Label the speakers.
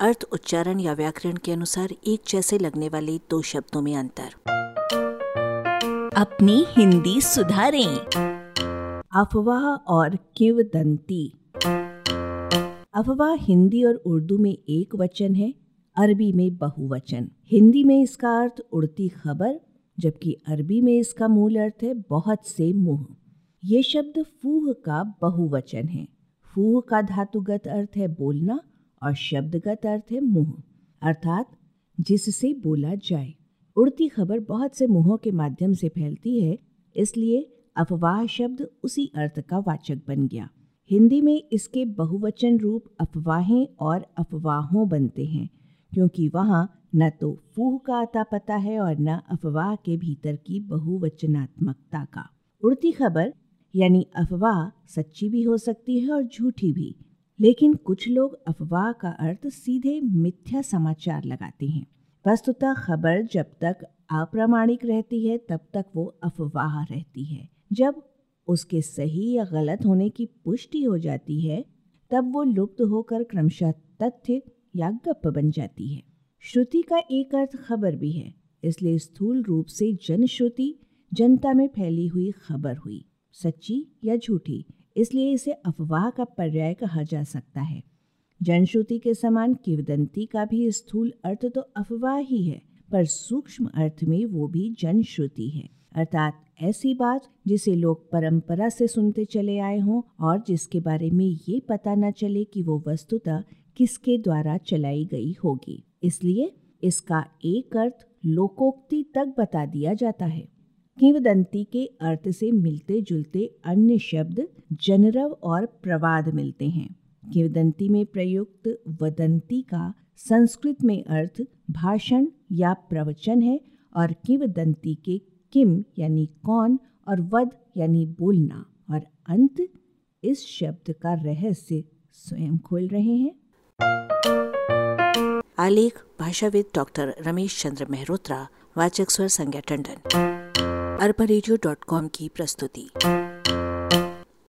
Speaker 1: अर्थ उच्चारण या व्याकरण के अनुसार एक जैसे लगने वाले दो शब्दों में अंतर।
Speaker 2: अपनी हिंदी सुधारें।
Speaker 3: अफवाह और किवदंती। अफवाह हिंदी और उर्दू में एक वचन है अरबी में बहुवचन। हिंदी में इसका अर्थ उड़ती खबर जबकि अरबी में इसका मूल अर्थ है बहुत से मुँह। ये शब्द फूह का बहुवचन है। फूह का धातुगत अर्थ है बोलना और शब्दगत अर्थ है मुँह। अर्थात, जिससे बोला जाए। उड़ती खबर बहुत से मुंहों के माध्यम से फैलती है, इसलिए अफवाह शब्द उसी अर्थ का वाचक बन गया। हिंदी में इसके बहुवचन रूप अफवाहें और अफवाहों बनते हैं, क्योंकि वहाँ न तो फूह का अता पता है और न अफवाह के भीतर की बहुवचनात्मकता का। उड़ती खबर, यानी अफवाह, सच्ची भी हो सकती है और झूठी भी। लेकिन कुछ लोग अफवाह का अर्थ सीधे मिथ्या समाचार लगाते हैं। वस्तुतः खबर जब तक अप्रामाणिक रहती है, तब तक वो अफवाह रहती है। जब उसके सही या गलत होने की पुष्टि हो जाती है, तब वो लुप्त होकर क्रमशः तथ्य या गप बन जाती है। श्रुति का एक अर्थ खबर भी है, इसलिए स्थूल रूप से जनश्रुति, जनता में फैली हुई खबर हुई, सच्ची या झूठी। इसलिए इसे अफवाह का पर्याय कहा जा सकता है। जनश्रुति के समान किवदंती का भी स्थूल अर्थ तो अफवाह ही है, पर सूक्ष्म अर्थ में वो भी जनश्रुति है। अर्थात ऐसी बात जिसे लोग परंपरा से सुनते चले आए हों और जिसके बारे में ये पता न चले कि वो वस्तुतः किसके द्वारा चलाई गई होगी। इसलिए इसका एक अर्थ लोकोक्ति तक बता दिया जाता है। किंवदंती के अर्थ से मिलते जुलते अन्य शब्द जनरव और प्रवाद मिलते हैं। किंवदंती में प्रयुक्त वदंती का संस्कृत में अर्थ भाषण या प्रवचन है और किंवदंती के किम यानी कौन और वद यानी बोलना और अंत इस शब्द का रहस्य स्वयं खोल रहे हैं।
Speaker 1: आलेख, भाषाविद डॉक्टर रमेश चंद्र मेहरोत्रा, वाचक स्वर संज्ञा टंडन। अरबा की प्रस्तुति।